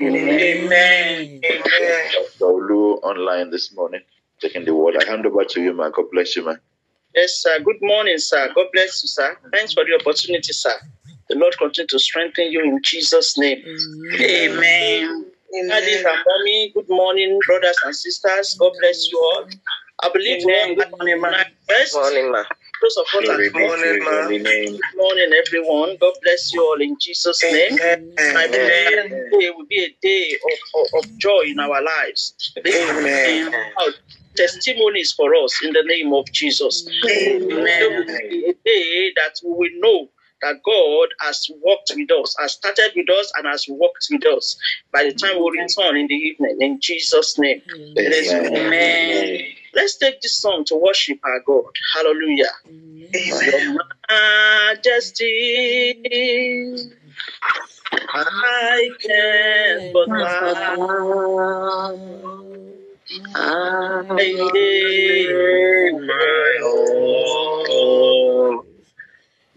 Amen. Amen. Olu online this morning, taking the word. I hand over to you, man. God bless you, man. Yes, sir. Good morning, sir. God bless you, sir. Thanks for the opportunity, sir. The Lord continue to strengthen you in Jesus' name. Amen. Daddy and mommy, good morning, brothers and sisters. God bless you all. I believe Amen. Good morning, ma. First, Morning, ma. Those of us Glory at be to home, his holy name. good morning, everyone. God bless you all in Jesus' name. I believe today will be a day of, of, of joy in our lives. Amen. testimonies for us in the name of Jesus. It will be a day that we will know that God has walked with us, has started with us, and has walked with us by the time we return in the evening. In Jesus' name. Let's, Amen. let's take this song to worship our God. Hallelujah. Your majesty, I can but bow. I lay my all before you now. In royal robes,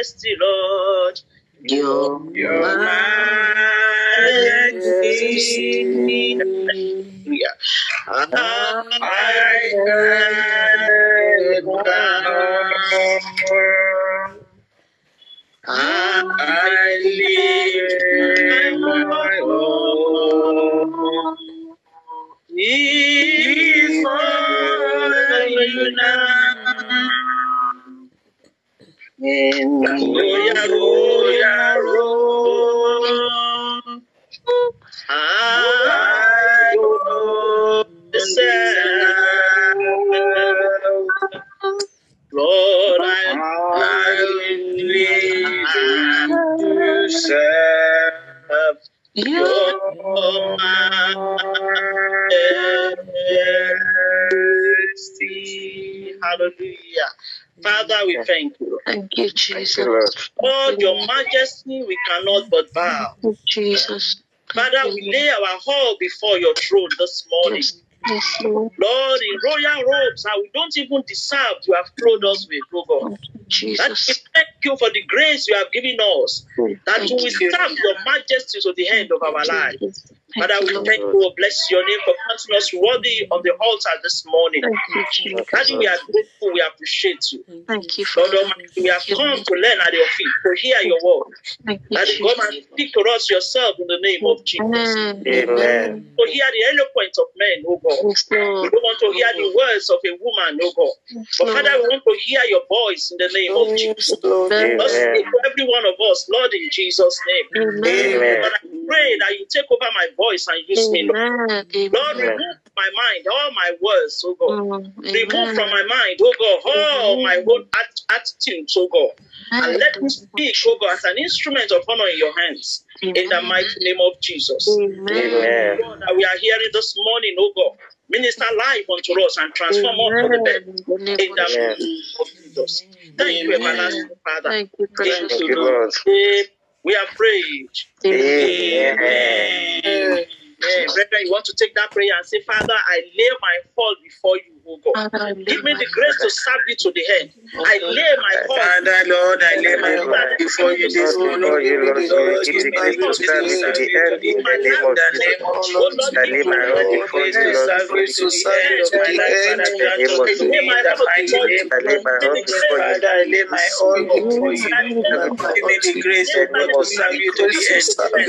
majesty, Lord, Your your majesty. Hallelujah. I can I Lord, I. Hallelujah. Father, we thank you. Thank you, Jesus. Lord, your majesty, we cannot but bow. Thank you, Jesus. Father, we lay our all before your throne this morning. Yes, yes, Lord. Lord, in royal robes, and we don't even deserve you have clothed us with, oh God. Thank you, That we thank you for the grace you have given us, that Thank we will you. serve your majesty to the end of our life. Jesus. Father, we thank you, we bless your name for counting us worthy on the altar this morning. Thank. Daddy, we are grateful, we appreciate you. Thank you, Lord Father. Almighty, we have come to learn at your feet, to hear your word. Thank you, Daddy, come and speak to us yourself in the name of Jesus. Amen. Amen. To hear the eloquence of men, oh God. We don't want to hear the words of a woman, oh God. But Father, we want to hear your voice in the name of Jesus. Lord, Amen. speak to every one of us, Lord, in Jesus' name. Amen. Lord, I pray that you take over my voice and use me, Lord. Amen. Lord, remove my mind, all my words, oh God. Mm, Remove from my mind, oh God, all my own at- attitudes, oh God. And let me speak, oh God, as an instrument of honor in your hands. In the mighty name of Jesus. Amen. God, that we are hearing this morning, oh God. Minister life unto us and transform us for the better. In the name of Jesus. Thank you, everlasting Father. Thank you, precious Thank you, Lord. Lord. We are prayed. Amen. Amen. Amen. Brethren, you want to take that prayer and say, Father, I lay my fall before you, God. Give me the grace to serve you to the end. I lay my fall. Father, Lord, I lay my heart before you this morning. Before you, Lord, Lord, give give me me grace to serve you to the end in the name of Jesus. name of Lord, Jesus. I lay my heart before grace you, to Lord, serve to you to the end my life, Father, in the grant name of unto lay my in the fall mighty before you. I lay my heart before you. Father, I lay my all before you. Serve Lord, you give me the grace, O the to serve you to the end.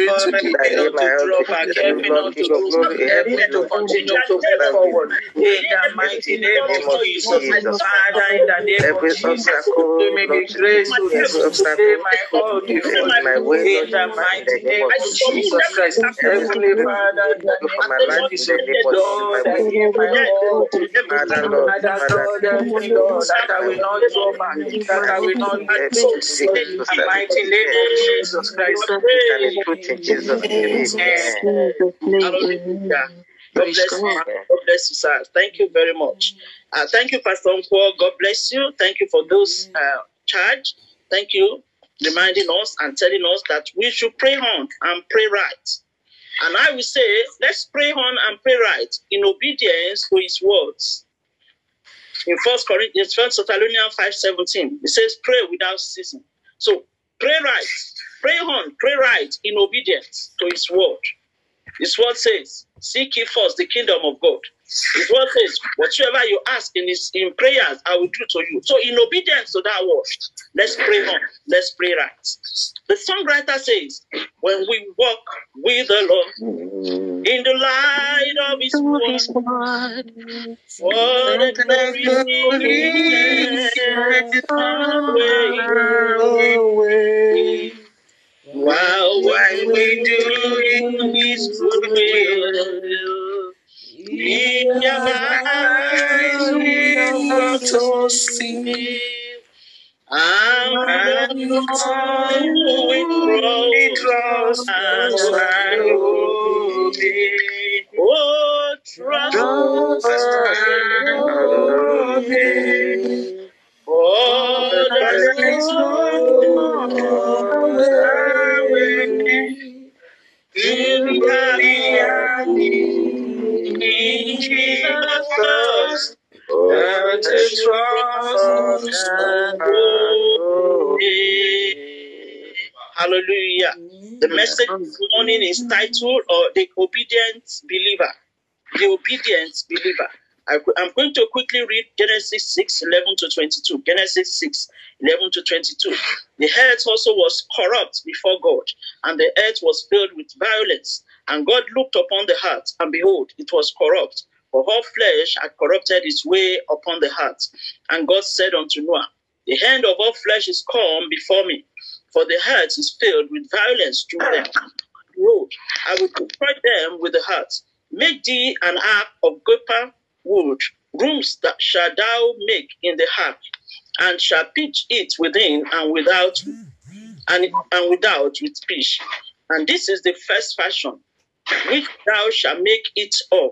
Lord, help I me lay not my to heart before back. you, Help me not to lose. Help Help me me to to continue to move forward. In the mighty mighty name name of of Jesus. Jesus. Father, in the name of Every Jesus, obstacle, give me the Lord, grace to every obey obstacle my all before in my you. way, In Lord, the in the mighty name name of of Jesus Christ. Heavenly Father, in the Do for my name life of in Jesus, the name of Jesus. Lord, My I way, hear my all. Father, Lord, Father, Father, God, help me, Lord, that I will not draw back, that I will not help go. me to seek In to the serve mighty you. name of Jesus Christ. You can in truth in Jesus' name. Amen. Hallelujah. God bless you. God. Bless you, sir. Thank you very much. Uh, thank you, Pastor Uncle. God bless you. Thank you for those uh, charge. Thank you, reminding us and telling us that we should pray on and pray right. And I will say, let's pray on and pray right in obedience to His words. In First Corinthians, First Thessalonians five seventeen, it says, "Pray without ceasing." So pray right, pray on, pray right in obedience to His word. His word says, Seek ye first the kingdom of God. His word says, Whatsoever you ask in his in prayers, I will do to you. So, in obedience to that word, let's pray on. Let's pray right. The songwriter says, When we walk with the Lord in the light of his word, what a glorious way. While While we do in His good will, in their lives we want to see. Lord, we trust and obey. Oh, Morning is titled or the obedient believer. The obedient believer. I, am going to quickly read Genesis 6 11 to 22. Genesis 6 11 to 22. The earth also was corrupt before God, and the earth was filled with violence. And God looked upon the heart, and behold, it was corrupt, for all flesh had corrupted its way upon the heart. And God said unto Noah, The hand of all flesh is come before me, for the earth is filled with violence through them. Behold, I will destroy them with the heart. Make thee an ark of gopher wood, rooms that shall thou make in the ark, and shall pitch it within and without, and, and without with pitch. And this is the first fashion, which thou shalt make it of.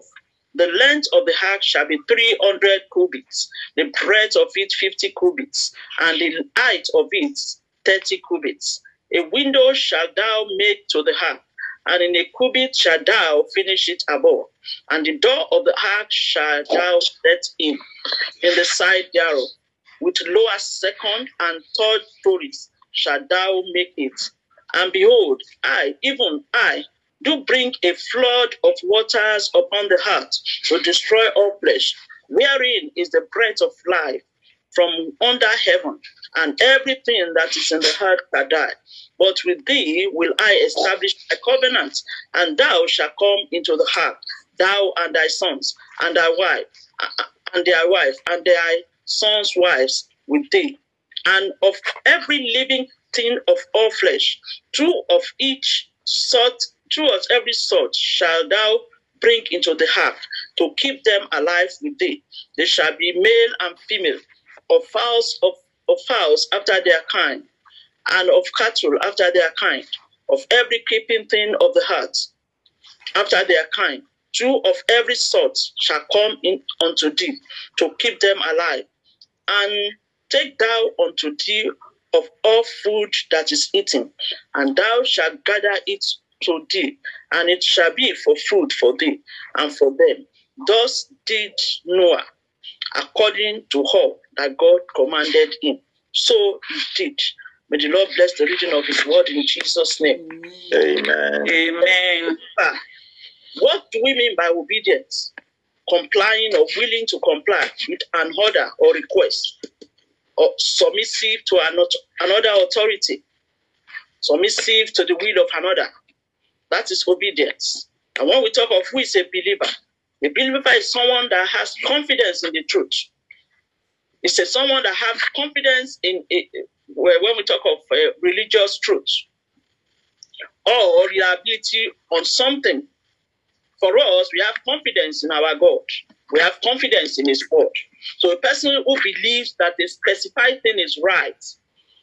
The length of the ark shall be three hundred cubits, the breadth of it fifty cubits, and the height of it thirty cubits. A window shalt thou make to the ark, and in a cubit shalt thou finish it above. And the door of the ark shall thou set in, in the side thereof. With lower second and third stories shalt thou make it. And behold, I, even I, do bring a flood of waters upon the earth to destroy all flesh, wherein is the breath of life from under heaven, and everything that is in the heart shall die. But with thee will I establish a covenant, and thou shalt come into the heart, thou and thy sons, and thy wife, and their wife, and thy sons' wives with thee. And of every living thing of all flesh, two of each sort, two of every sort shall thou bring into the ark to keep them alive with thee. They shall be male and female, of fowls of, of fowls after their kind, and of cattle after their kind, of every creeping thing of the heart after their kind. Two of every sort shall come in unto thee to keep them alive. And take thou unto thee of all food that is eaten, and thou shalt gather it to thee, and it shall be for food for thee and for them. Thus did Noah, according to all that God commanded him. So he did. May the Lord bless the reading of his word in Jesus' name. Amen. Amen. Ah, What do we mean by obedience? Complying or willing to comply with an order or request, or submissive to another, another authority, submissive to the will of another. That is obedience. And when we talk of who is a believer, A believer is someone that has confidence in the truth. It's a someone that has confidence in a, when we talk of uh, religious truth or reliability on something. For us, we have confidence in our God. We have confidence in His word. So a person who believes that a specified thing is right,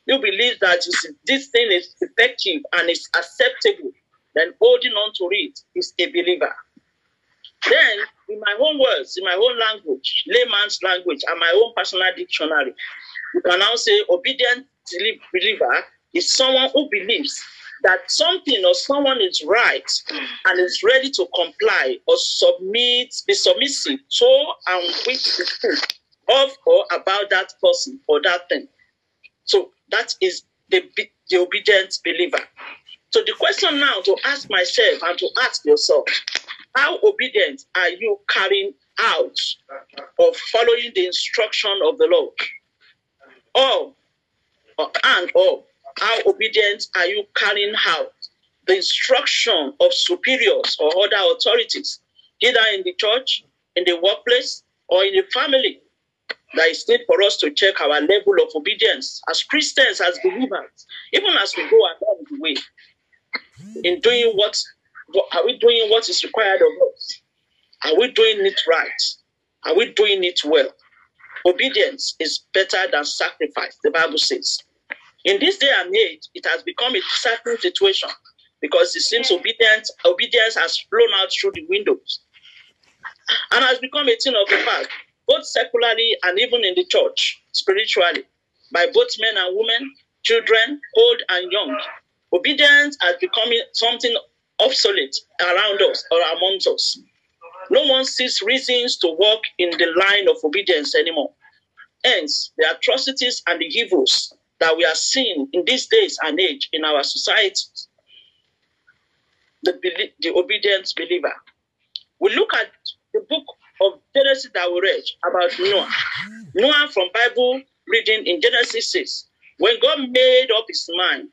who believes that this thing is effective and is acceptable, then holding on to it is a believer. Then, in my own words, in my own language, layman's language, and my own personal dictionary, you can now say obedient believer is someone who believes that something or someone is right and is ready to comply or submit, be submissive to and with the truth of or about that person or that thing. So that is the, the obedient believer. So the question now to ask myself and to ask yourself, how obedient are you carrying out of following the instruction of the Lord? Or, or and or how obedient are you carrying out the instruction of superiors or other authorities, either in the church, in the workplace, or in the family? That is need for us to check our level of obedience as Christians, as believers, even as we go along the way in doing what are we doing what is required of us? Are we doing it right? Are we doing it well? Obedience is better than sacrifice, the Bible says. In this day and age, it has become a certain situation because it seems obedience, obedience has flown out through the windows and has become a thing of the past, both secularly and even in the church, spiritually, by both men and women, children, old and young. Obedience has become something obsolete around us or amongst us. No one sees reasons to walk in the line of obedience anymore. Hence, the atrocities and the evils that we are seeing in these days and age in our society, the, the obedient believer. We look at the book of Genesis that we read about Noah. Noah from Bible reading in Genesis 6, when God made up his mind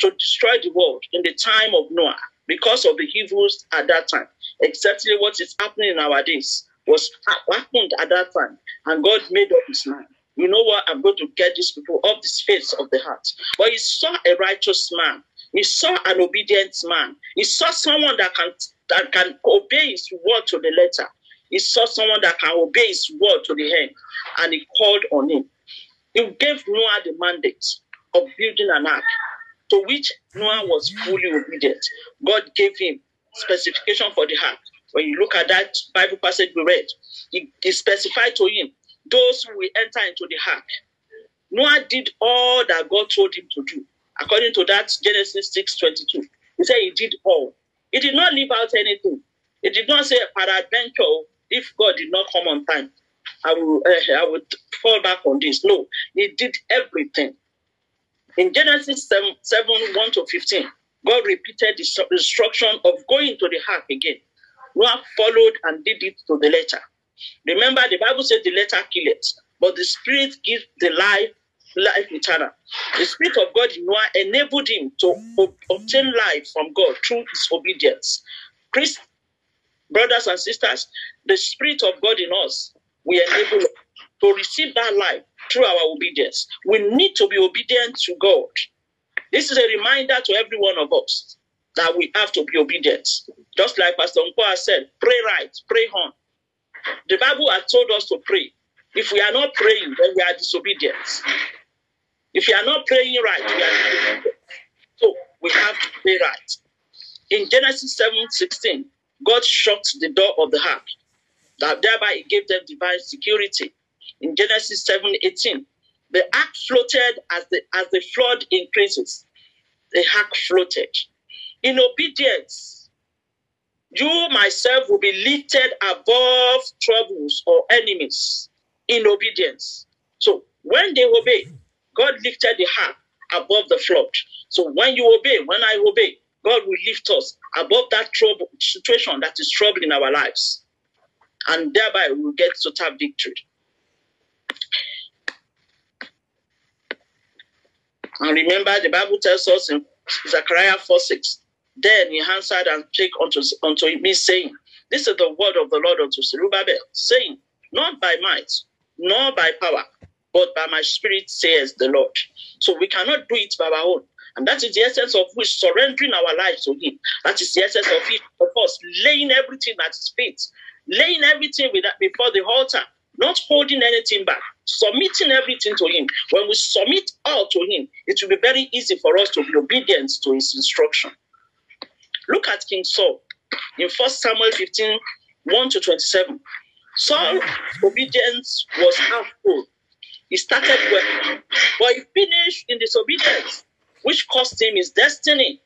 to destroy the world in the time of Noah because of the evils at that time, exactly what is happening in our days was happened at that time, and God made up his mind you know what? I'm going to get these people off the face of the heart. But he saw a righteous man. He saw an obedient man. He saw someone that can that can obey his word to the letter. He saw someone that can obey his word to the end, and he called on him. He gave Noah the mandate of building an ark, to which Noah was fully obedient. God gave him specification for the ark. When you look at that Bible passage we read, he, he specified to him those who will enter into the ark. Noah did all that God told him to do. According to that Genesis 6 22. He said he did all. He did not leave out anything. He did not say, peradventure, if God did not come on time, I will, uh, I would fall back on this. No, he did everything. In Genesis 7, 7 1 to 15, God repeated the instruction of going to the ark again. Noah followed and did it to the letter. Remember, the Bible says the letter killeth, but the Spirit gives the life, life eternal. The Spirit of God in Noah enabled him to ob- obtain life from God through his obedience. Christ, brothers and sisters, the Spirit of God in us, we enable to receive that life through our obedience. We need to be obedient to God. This is a reminder to every one of us that we have to be obedient. Just like Pastor Nkwa said, pray right, pray on. The Bible has told us to pray. If we are not praying, then we are disobedient. If you are not praying right, we are disobedient. So we have to pray right. In Genesis 7 16, God shut the door of the ark. That thereby he gave them divine security. In Genesis 7 18, the ark floated as the as the flood increases. The ark floated. In obedience, you myself will be lifted above troubles or enemies in obedience. So when they obey, God lifted the ark above the flood. So when you obey, when I obey, God will lift us above that trouble situation that is troubling our lives. And thereby we will get total victory. And remember, the Bible tells us in Zechariah 4 6 then he answered and spake unto, unto me, saying, This is the word of the Lord unto Zerubbabel, saying, Not by might, nor by power, but by my spirit, says the Lord. So we cannot do it by our own. And that is the essence of which surrendering our lives to Him. That is the essence of it, of us laying everything at His feet, laying everything before the altar, not holding anything back, submitting everything to Him. When we submit all to Him, it will be very easy for us to be obedient to His instruction. Look at King Saul in 1 Samuel 15 1 to 27. Saul's obedience was half full. He started well, but he finished in disobedience, which cost him his destiny.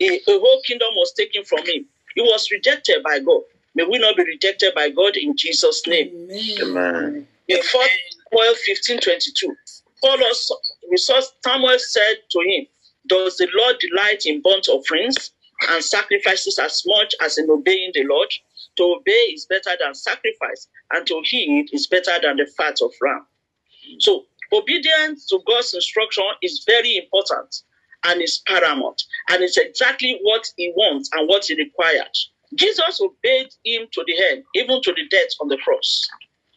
A, a whole kingdom was taken from him. He was rejected by God. May we not be rejected by God in Jesus' name. Amen. In 1 Samuel 15 22, Paul also, we saw Samuel said to him, Does the Lord delight in burnt offerings and sacrifices as much as in obeying the Lord? To obey is better than sacrifice, and to heed is better than the fat of ram. So, obedience to God's instruction is very important and is paramount, and it's exactly what He wants and what He requires. Jesus obeyed Him to the end, even to the death on the cross.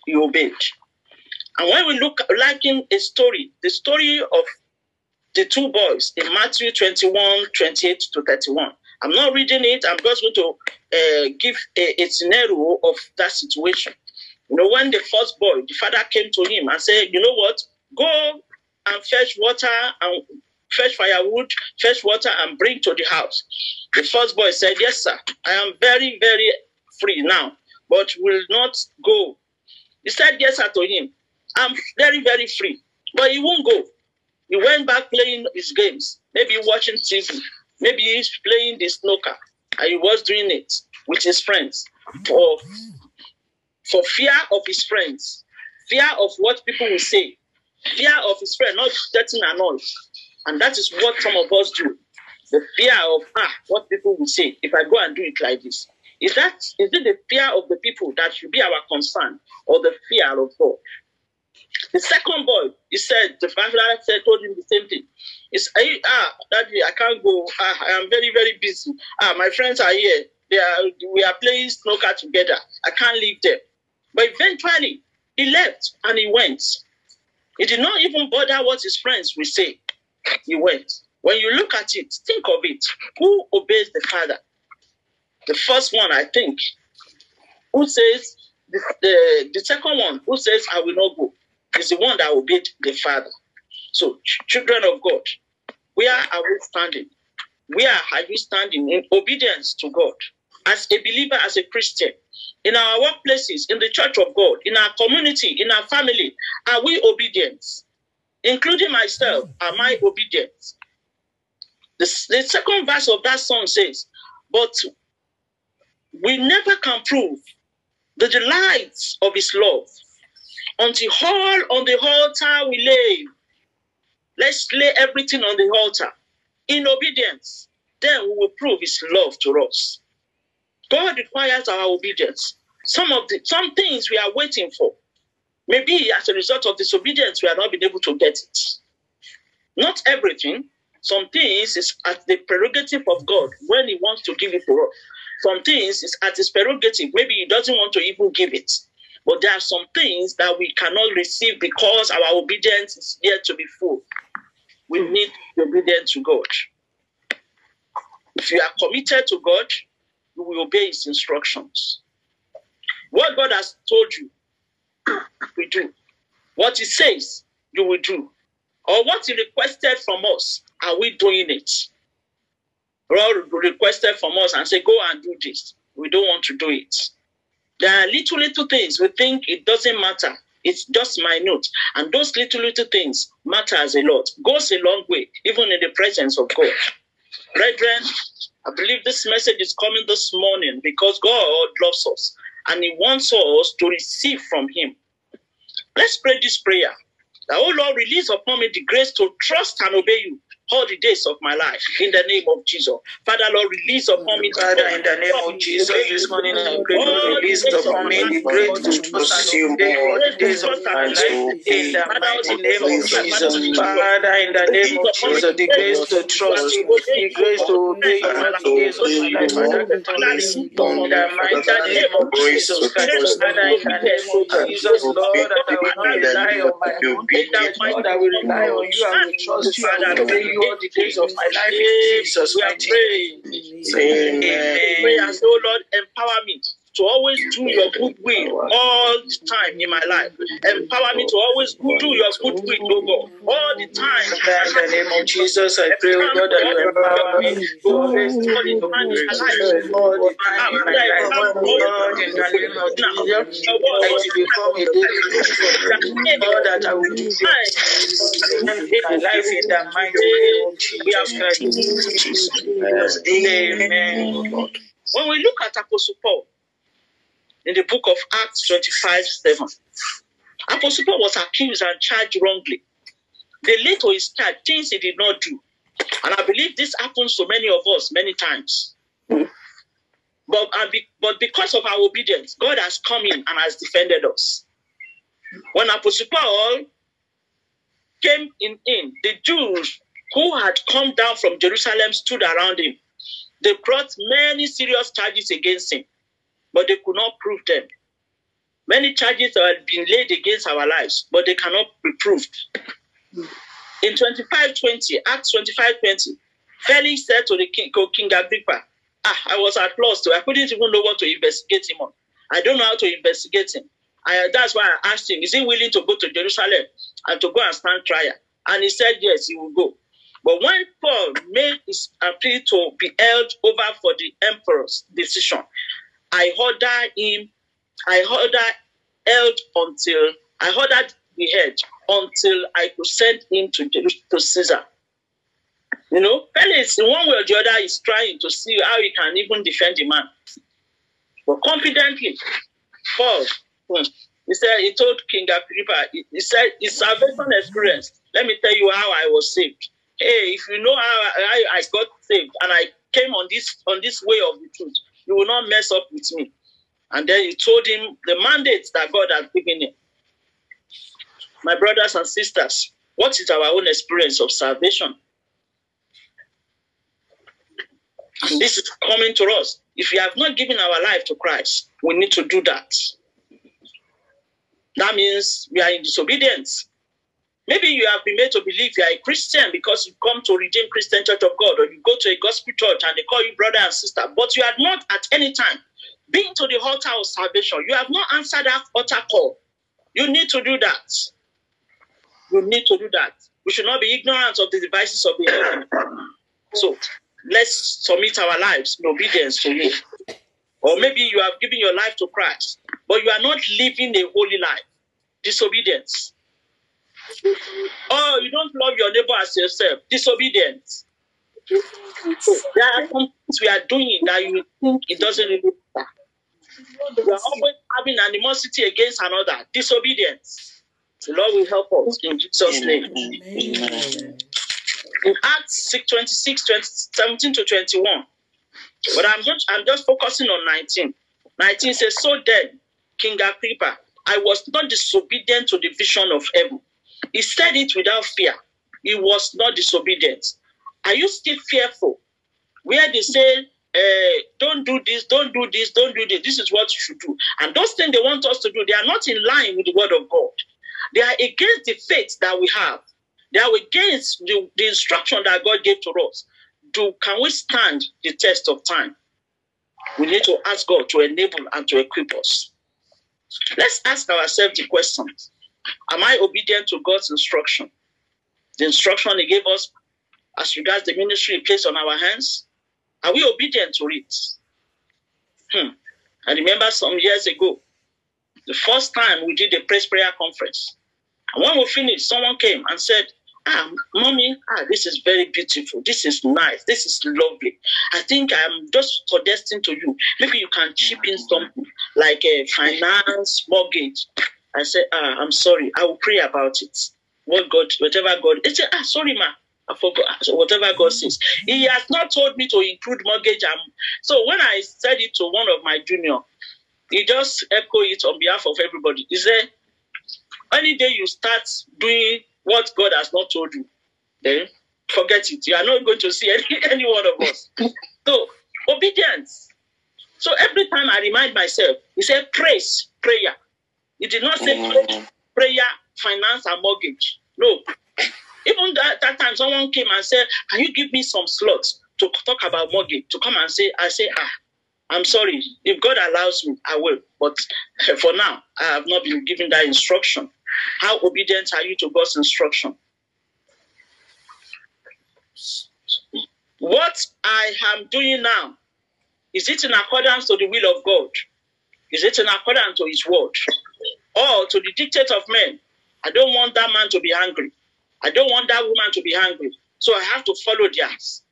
He obeyed. And when we look like in a story, the story of the two boys in Matthew 21, 28 to 31. I'm not reading it, I'm just going to uh, give a, a scenario of that situation. You know, when the first boy, the father came to him and said, You know what? Go and fetch water and fetch firewood, fetch water and bring to the house. The first boy said, Yes, sir. I am very, very free now, but will not go. He said, Yes, sir, to him. I'm very, very free. But he won't go. He went back playing his games, maybe watching TV, maybe he's playing the snooker, and he was doing it with his friends for, for fear of his friends, fear of what people will say, fear of his friend not getting annoyed. And that is what some of us do. The fear of ah, what people will say if I go and do it like this. Is that is it the fear of the people that should be our concern or the fear of God? The second boy, he said, the father said, told him the same thing. It's ah, daddy, I can't go. Ah, I am very, very busy. Ah, my friends are here. They are we are playing snooker together. I can't leave them. But eventually he left and he went. He did not even bother what his friends will say. He went. When you look at it, think of it. Who obeys the father? The first one, I think. Who says the, the, the second one, who says, I will not go, is the one that obeyed the father. So, ch- children of God, where are we standing? Where are you standing in obedience to God? As a believer, as a Christian, in our workplaces, in the church of God, in our community, in our family, are we obedient? Including myself, am I obedient? The, the second verse of that song says, But we never can prove the delights of his love until all on the altar we lay. Let's lay everything on the altar in obedience. Then we will prove his love to us. God requires our obedience. Some of the some things we are waiting for. Maybe as a result of disobedience, we have not been able to get it. Not everything. Some things is at the prerogative of God when He wants to give it to us. Some things is at His prerogative. Maybe He doesn't want to even give it. But there are some things that we cannot receive because our obedience is yet to be full. We need to be obedient to God. If you are committed to God, you will obey His instructions. What God has told you, we do. What He says, you will do. Or what He requested from us, are we doing it? God requested from us and say, go and do this. We don't want to do it. There are little, little things we think it doesn't matter. It's just minute. And those little, little things matters a lot. Goes a long way, even in the presence of God. Brethren, I believe this message is coming this morning because God loves us and He wants us to receive from Him. Let's pray this prayer. That, oh Lord, release upon me the grace to trust and obey you all the days of my life in the name of Jesus. Father, Lord, release upon me. Father, in the name of Jesus, this morning I pray release upon me the great to trust you more. the days of my life. In the mighty name of Jesus, Father, in the name of Jesus, the grace to trust you, the grace to obey you the days of my life. Father, in the mighty name of Jesus Christ, Father, in the name of Jesus, Lord, that I will not rely on my own Lord, I will rely on you, I will trust you, I will obey you all the days of my life. In Jesus' We are mighty praying. name. Pray and say, oh Lord, empower me to always do your good will all the time in my life. Empower me to always do your good will, oh God, all the time. In the name of Jesus, I pray, oh God, that you empower me to always do your good will all the time in my life. Lord, in the name of Jesus, let it become a daily thing for me. Lord, that I will do your my life in the mighty name of Jesus Christ. Amen. When we look at Apostle Paul in the book of Acts 25 7, Apostle Paul was accused and charged wrongly. They laid to his charge things he did not do. And I believe this happens to many of us many times. But, be, but because of our obedience, God has come in and has defended us. When Apostle Paul came in, in, the Jews who had come down from Jerusalem stood around him. They brought many serious charges against him, but they could not prove them. Many charges had been laid against our lives, but they cannot be proved. In 2520, Acts 2520, Felix said to the king, King Agrippa, ah, I was at loss too. I couldn't even know what to investigate him on. I don't know how to investigate him. I, that's why I asked him, is he willing to go to Jerusalem and to go and stand trial? And he said, yes, he will go. But when Paul made his appeal to be held over for the emperor's decision, I ordered him, I ordered held until, I ordered the head until I could send him to, to Caesar. You know, Felix, in one way or the other, is trying to see how he can even defend the man. But confidently, Paul, hmm, he said, he told King Agrippa, he, he said, his salvation experience, let me tell you how I was saved. Hey, if you know how I, I got saved and I came on this on this way of the truth, you will not mess up with me. And then he told him the mandate that God has given him. My brothers and sisters, what is our own experience of salvation? And this is coming to us. If we have not given our life to Christ, we need to do that. That means we are in disobedience. Maybe you have been made to believe you are a Christian because you come to Redeemed Christian Church of God or you go to a gospel church and they call you brother and sister, but you have not at any time been to the altar of salvation. You have not answered that altar call. You need to do that. You need to do that. We should not be ignorant of the devices of the enemy. So let's submit our lives in obedience to you. Or maybe you have given your life to Christ, but you are not living a holy life. Disobedience. Oh, you don't love your neighbor as yourself. Disobedience. There are some things we are doing that you think it doesn't really matter. We are always having animosity against another. Disobedience. The Lord will help us in Jesus' name. In Acts 6, 26, 20, 17 to 21. But I'm just I'm just focusing on 19. 19 says, So then, King Agrippa, I was not disobedient to the vision of heaven. He said it without fear. He was not disobedient. Are you still fearful? Where they say, eh, don't do this, don't do this, don't do this, this is what you should do. And those things they want us to do, they are not in line with the word of God. They are against the faith that we have. They are against the, the instruction that God gave to us. Do can we stand the test of time? We need to ask God to enable and to equip us. Let's ask ourselves the questions. Am I obedient to God's instruction? The instruction He gave us as regards the ministry He placed on our hands? Are we obedient to it? Hmm. I remember some years ago, the first time we did a praise prayer conference. And when we finished, someone came and said, Ah, mommy, ah, this is very beautiful. This is nice. This is lovely. I think I'm just suggesting to you, maybe you can chip in something like a finance mortgage. I said, ah, I'm sorry. I will pray about it. What God, whatever God. They said, ah, sorry, ma. I forgot so whatever God says. He has not told me to include mortgage. And so when I said it to one of my junior, he just echo it on behalf of everybody. He said, any day you start doing what God has not told you, then forget it. You are not going to see any, any one of us. so obedience. So every time I remind myself, he said praise, prayer. He did not say praise, prayer, finance, and mortgage. No. Even that, that time someone came and said, Can you give me some slots to talk about mortgage? To come and say, I say, ah, I'm sorry. If God allows me, I will. But for now, I have not been given that instruction. How obedient are you to God's instruction? What I am doing now, is it in accordance to the will of God? Is it in accordance to His word? Or to the dictate of men? I don't want that man to be angry. I don't want that woman to be angry. So I have to follow theirs.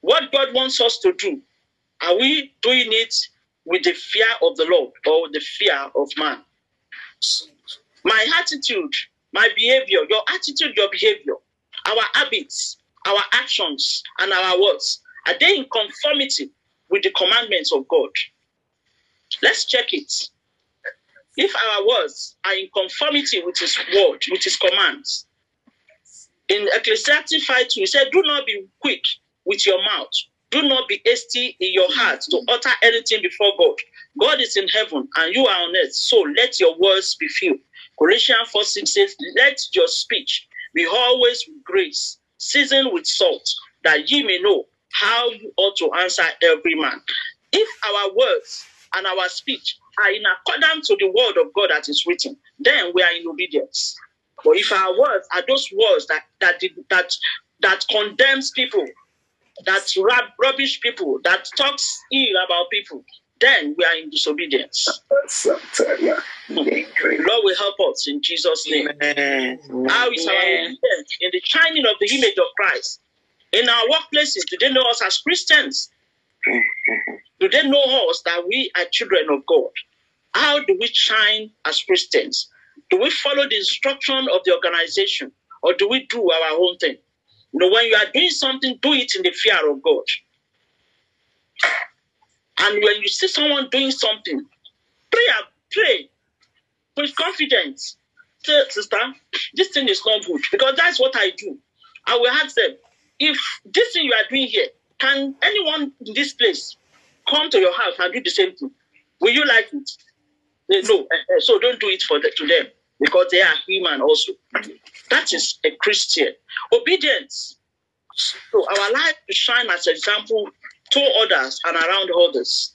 What God wants us to do, are we doing it with the fear of the Lord or the fear of man? My attitude, my behavior, your attitude, your behavior, our habits, our actions, and our words, are they in conformity with the commandments of God? Let's check it. If our words are in conformity with His word, with His commands, in Ecclesiastes 5 2, He said, Do not be quick with your mouth. Do not be hasty in your heart to utter anything before God. God is in heaven and you are on earth, so let your words be few. Colossians 4 6 says, Let your speech be always with grace, seasoned with salt, that ye may know how you ought to answer every man. If our words and our speech are in accordance to the word of God that is written, then we are in obedience. But if our words are those words that that that that condemns people, that rub, rubbish people, that talks ill about people, then we are in disobedience. Lord will help us in Jesus' name. Amen. How is our obedience in the shining of the image of Christ? In our workplaces, do they know us as Christians? Do they know us that we are children of God? How do we shine as Christians? Do we follow the instruction of the organization or do we do our own thing? You know, when you are doing something, do it in the fear of God. And when you see someone doing something, pray, pray with confidence. Say, sister, this thing is not good because that's what I do. I will ask them, if this thing you are doing here, can anyone in this place come to your house and do the same thing? Will you like it? They, no, uh, uh, so don't do it for the, to them because they are human also. That is a Christian. Obedience. So our life to shine as an example to others and around others.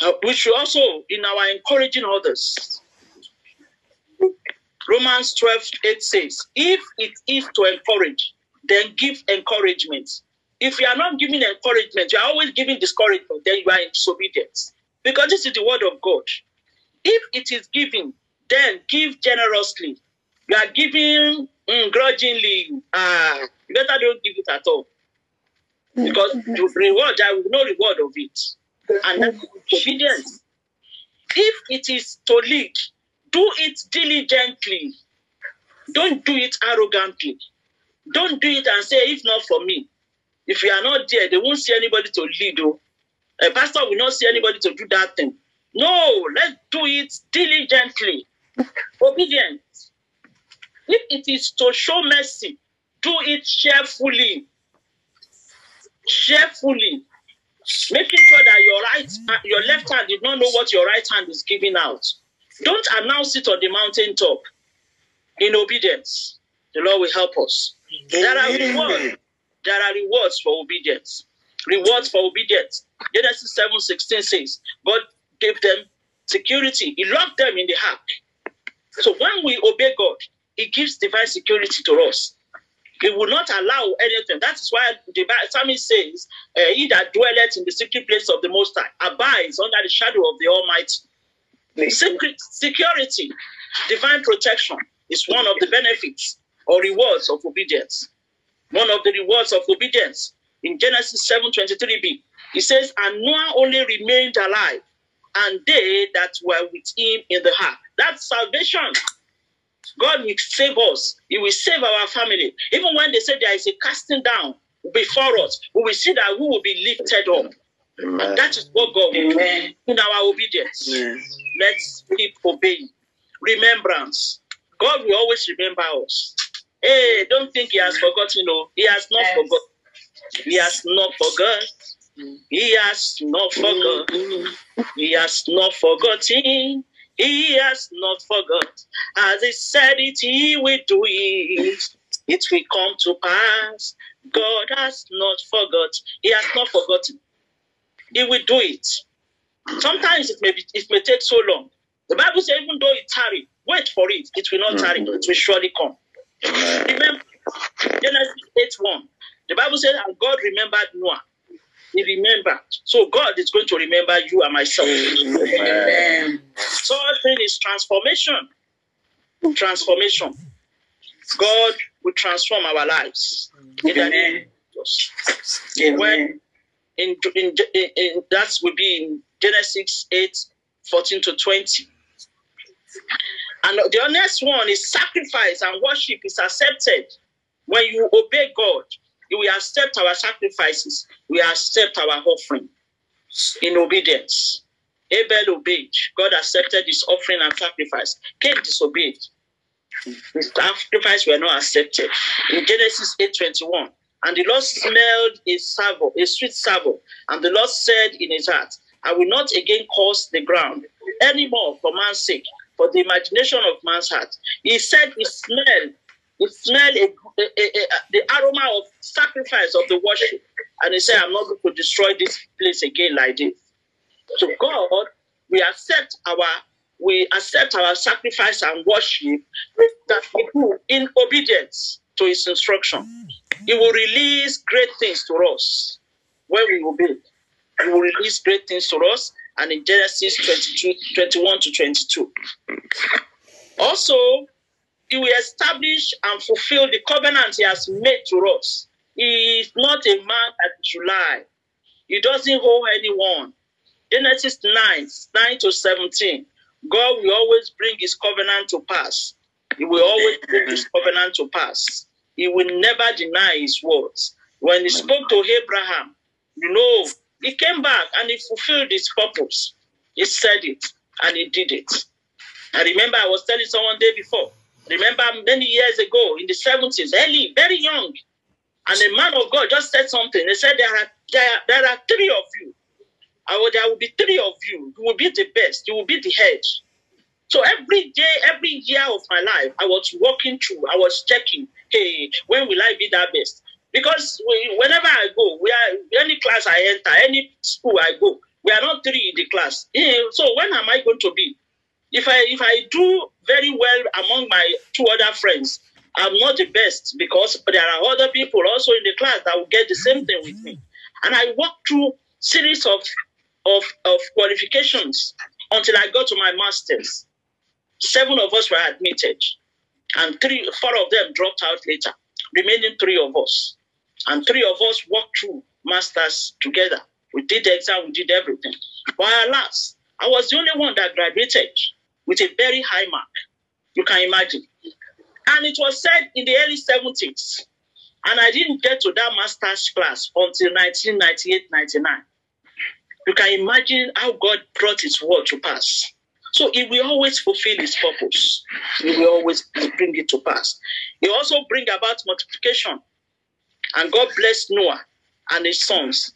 Uh, we should also, in our encouraging others, Romans 12 8 says, If it is to encourage, then give encouragement. If you are not giving encouragement, you are always giving discouragement, then you are in disobedience. Because this is the word of God. If it is giving, then give generously. You are giving mm, grudgingly. Ah, you better don't give it at all. Because the reward, there will no reward of it. And that obedience. If it is to lead, do it diligently. Don't do it arrogantly. Don't do it and say, if not for me. If you are not there, they won't see anybody to lead. Oh. A pastor will not see anybody to do that thing. No, let's do it diligently. Obedience. If it is to show mercy, do it cheerfully. Cheerfully. Making sure that your right, uh, your left hand did not know what your right hand is giving out. Don't announce it on the mountaintop. In obedience, the Lord will help us. There are rewards. There are rewards for obedience. Rewards for obedience. Genesis 7 16 says, God gave them security. He locked them in the ark. So when we obey God, He gives divine security to us. He will not allow anything. That is why the psalmist says, uh, He that dwelleth in the secret place of the Most High abides under the shadow of the Almighty. Secret, security, divine protection is one of the benefits or rewards of obedience. One of the rewards of obedience in Genesis 7:23b. It says, And Noah only remained alive, and they that were with him in the ark. That's salvation. God will save us. He will save our family. Even when they say there is a casting down before us, we will see that we will be lifted up. Amen. And that is what God will do in our obedience. Let's keep obeying. Remembrance. God will always remember us. Hey, don't think He has forgotten. No, He has not Yes. forgotten. He has not forgotten. He has not forgotten. He has not forgotten. He has not forgotten. As He said it, He will do it. It will come to pass. God has not forgotten. He has not forgotten. He will do it. Sometimes it may be, it may take so long. The Bible says, even though it tarry, wait for it. It will not tarry. Mm-hmm. It will surely come. Amen. Remember Genesis 8 1. The Bible says, and God remembered Noah. He remembered. So God is going to remember you and myself. Amen. So thing is transformation. Transformation. God will transform our lives. In the name of Jesus. When in, in, in, in that will be in Genesis 8 14 to 20. And the next one is sacrifice and worship is accepted. When you obey God, will accept our sacrifices, we accept our offering in obedience. Abel obeyed. God accepted his offering and sacrifice. Cain disobeyed. His sacrifice were not accepted. In Genesis 8:21, and the Lord smelled a savour, a sweet savour, and the Lord said in his heart, I will not again curse the ground any more for man's sake, for the imagination of man's heart. He said he smelled, he smelled a, a, a, the aroma of sacrifice of the worship. And he said, I'm not going to destroy this place again like this. So God, we accept our we accept our sacrifice and worship that we do in obedience to his instruction. He will release great things to us when we obey. He will release great things to us. And in Genesis 22, 21 to 22. Also, he will establish and fulfill the covenant he has made to us. He is not a man that should lie. He doesn't hold anyone. Genesis 9, 9 to 17. God will always bring his covenant to pass. He will always bring his covenant to pass. He will never deny his words. When he spoke to Abraham, you know, he came back and he fulfilled his purpose. He said it and he did it. I remember I was telling someone day before. Remember many years ago in the 70s, early, very young, and a man of God just said something. He said, There are, there, there are three of you. I will, there will be three of you. You will be the best. You will be the head. So every day, every year of my life, I was walking through, I was checking, hey, when will I be that best? Because we, whenever I go, we are any class I enter, any school I go, we are not three in the class. Eh, So when am I going to be? If I if I do very well among my two other friends, I'm not the best because there are other people also in the class that will get the same thing with me. And I walked through series of of, of qualifications until I got to my masters. Seven of us were admitted, and three, four of them dropped out later. Remaining three of us, and three of us walked through masters together. We did the exam, we did everything. But alas, I was the only one that graduated with a very high mark. You can imagine. And it was said in the early 70s, and I didn't get to that master's class until 1998 99. You can imagine how God brought his word to pass. So he will always fulfill his purpose. He will always bring it to pass. He also bring about multiplication. And God blessed Noah and his sons.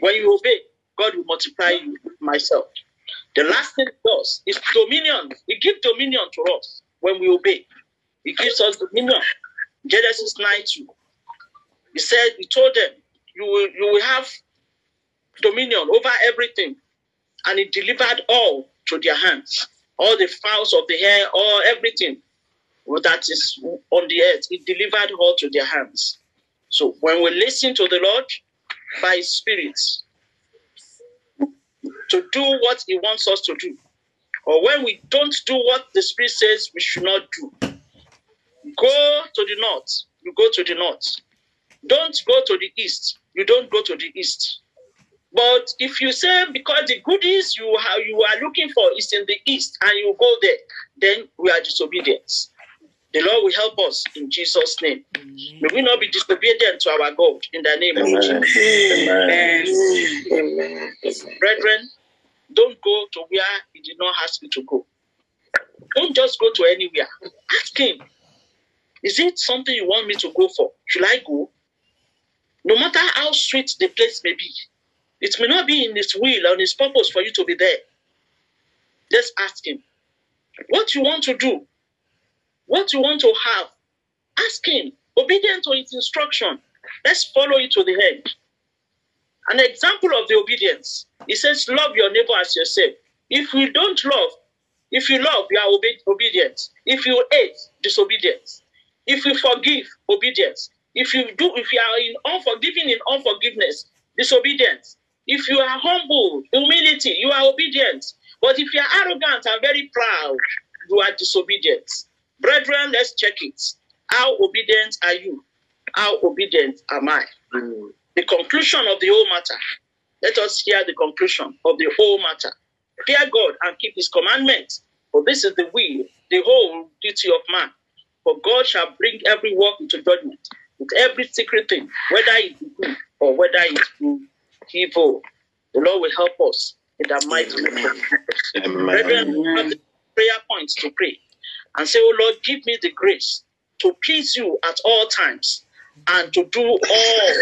When you obey, God will multiply you myself. The last thing he does is dominion. He gives dominion to us when we obey. He gives us dominion. Genesis 9 2. He said, He told them, You will, you will have dominion over everything. And he delivered all to their hands. All the fowls of the air, all everything that is on the earth, he delivered all to their hands. So when we listen to the Lord by his spirit to do what he wants us to do, or when we don't do what the spirit says we should not do, go to the north, you go to the north. Don't go to the east, you don't go to the east. But if you say because the goodies you you are looking for is in the east and you go there, then we are disobedient. The Lord will help us in Jesus' name. May we not be disobedient to our God in the name of Jesus. Amen. Amen. Amen. Brethren, don't go to where He did not ask you to go. Don't just go to anywhere. Ask Him, is it something you want me to go for? Should I go? No matter how sweet the place may be, it may not be in His will or in His purpose for you to be there. Just ask Him what you want to do, what you want to have. Ask Him, obedient to His instruction. Let's follow it to the end. An example of the obedience, He says, Love your neighbor as yourself. If you don't love, if you love, you are obe- obedient. If you hate, disobedience. If you forgive, obedience. If you do, if you are in unforgiving in unforgiveness, disobedience. If you are humble, humility, you are obedient. But if you are arrogant and very proud, you are disobedient. Brethren, let's check it. How obedient are you? How obedient am I? Mm. The conclusion of the whole matter. Let us hear the conclusion of the whole matter. Fear God and keep his commandments, for this is the will, the whole duty of man. For God shall bring every work into judgment, with every secret thing, whether it be good or whether it be evil. The Lord will help us in the mighty name of Jesus. Brethren, we have the prayer points to pray and say, Oh Lord, give me the grace to please you at all times and to do all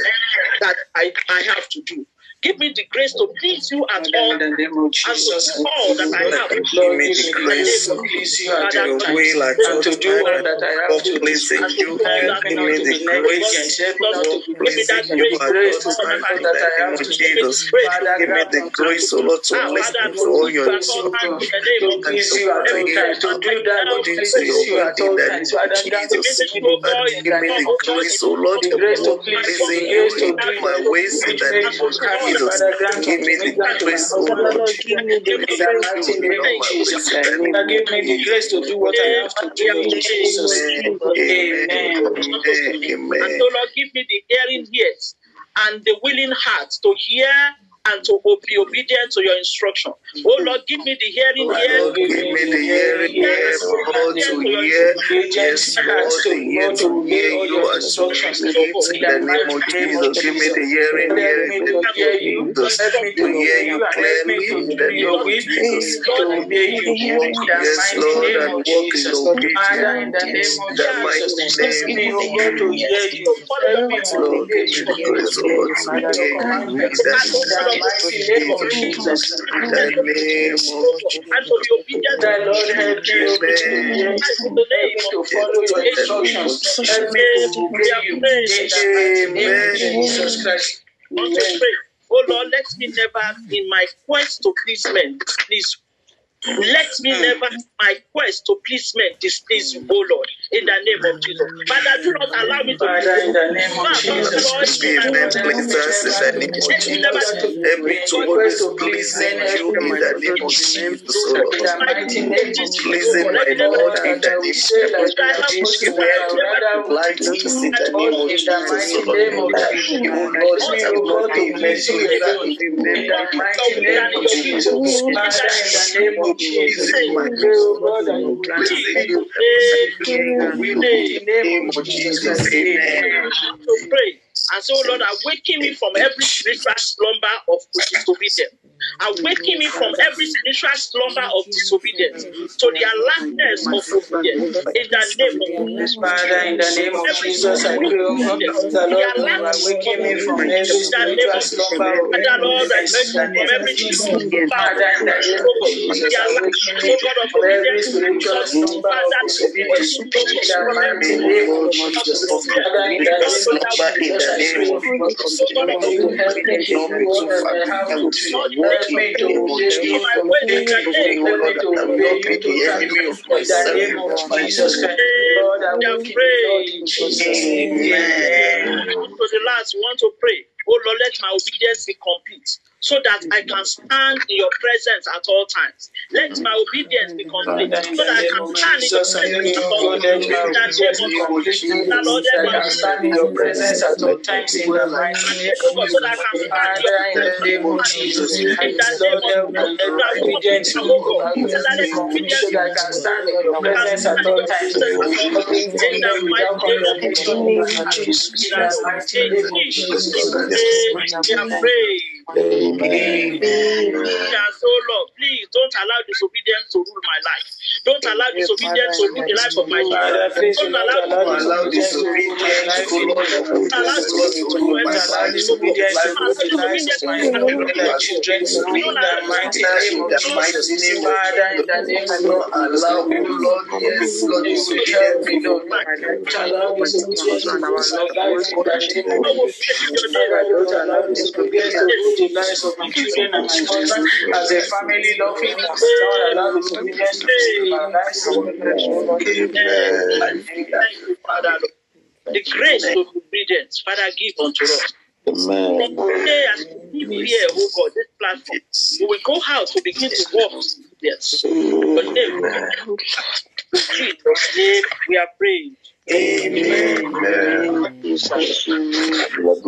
that I, I have to do. Give me the grace to please you at all In the name of and to Jesus. do all that I have. Give me the grace to please you at your will and to do all that I have to do. And to do all that Help me not to be negligent. Help me not to be Give me that lazy. Give me grace grace to to do all do that I have to. Jesus. Give me the grace, O Lord, to Ah, listen to all your please you at all times in the name to please you at all to do that you at all times. Father, Jesus. the grace Give me the grace, O Lord, to to please you, the you in my ways in which the name of happy. Jesus. Give me the that to my grace, O Lord, Lord, give me the please in the you mighty in name all of my Jesus. ways in the name Father, of give me the grace to do what I have to do in Jesus' name. Amen. Amen. And so, Lord, give me the hearing ears and the willing heart to hear and to be obedient to your instruction. Oh, Lord, give me the hearing Oh, ears Lord, give me the hearing ear, oh Lord, to hear. Yes, Lord, the ear to hear you and to believe in the name of Jesus. Give me the hearing ear in the to hear name you, of Jesus. help me To hear you and help me clearly to in do the your name will, of Jesus. to obey you. In the Yes, mighty Lord, name and of walk in Jesus. obedience. Father, in the name of In the mighty Jesus, name help me, of oh God, to hear you. Help me to Lord, obey give me you. the grace, Lord, to Father, hear your you. In commandments. the In the name of mighty name of Jesus. Jesus. In the name of and to be obedient That Lord help me, God, to Amen. hear you. Help me to follow your instructions. Help me to obey you. In the name of Jesus Christ. Want to Amen. pray. Oh Lord, let me never, in my quest to please men, please. Let me never, in my quest to please men, displease you, oh Lord, in the name of Jesus. Father, do not allow me to Father, in the name of Jesus, in men please in the name of let me never Jesus. Me to always pleasing you in the name of Jesus, oh Lord. the mighty name Pleasing my Lord in the name of Jesus. You where you would like to see the name in the Jesus, oh mighty Lord. name of Jesus. You Help I oh will not be you In the mighty name of Jesus. Father, in the name of Jesus. pleasing my We pray, oh God, that you will grant us Pleasing you in the name of Jesus Amen. to pray. And so, Lord, awaken me from every spiritual slumber of disobedience. Awaken me from every spiritual slumber of disobedience to the alertness of obedience. In the name of Jesus. Father, in the name of Jesus, I pray, oh God, the Lord me from every spiritual slumber of Father, Lord, I obedience. in the from name every of Jesus. slumber of Father, in the name of Jesus, the awaken me oh from every spiritual slumber of disobedience. in the name of Jesus. Oh Father, in the name of Jesus, the I name pray, of oh God, oh God of may you help me to do all I have to do. Lord, Help me to obey you, my to way obey in the you. name Help me to obey you totally in the name of Jesus Christ. Lord, I Lord, in Jesus' name. Amen. to the last, we want to pray. Oh Lord, let my obedience be complete so that I can stand in your presence at all times. Let my obedience be complete so that I can stand in your presence at all times. In the name of Jesus. That Lord, let I my can stand in your presence at all times in the mighty name of so that I can stand in your the name of Jesus. in the name of Lord, help my obedience be complete so that I can stand in your presence at all times. In the mighty name of condemnation in the name of Jesus. In the mighty name of Jesus. we are praying. Amen. And so, Lord, please don't allow disobedience to rule my life. Don't allow disobedience to rule the life of my Father, children. please do Don't not allow allow Allow disobedience to rule my life in the disobedience, name of O Lord, allow Jesus. to Do not allow disobedience to rule the lives of my children and children in the mighty name of Jesus. Father, in the name of not allow, O Lord, yes, Lord, you will disobedience help me, to Lord. rule my life. Don't allow disobedience to rule my life in the name of Jesus. Father, don't allow disobedience to rule the lives of my children and my husband as a family loving us. Don't allow disobedience to rule our lives the name of Jesus. Amen. Thank you, Father. The grace to be Father, give unto us. Amen. Today, as we live here, oh God, this platform, we will go out to begin to walk. Yes. Your name, Amen. Jesus' name, we are praying. Amen. Jesus.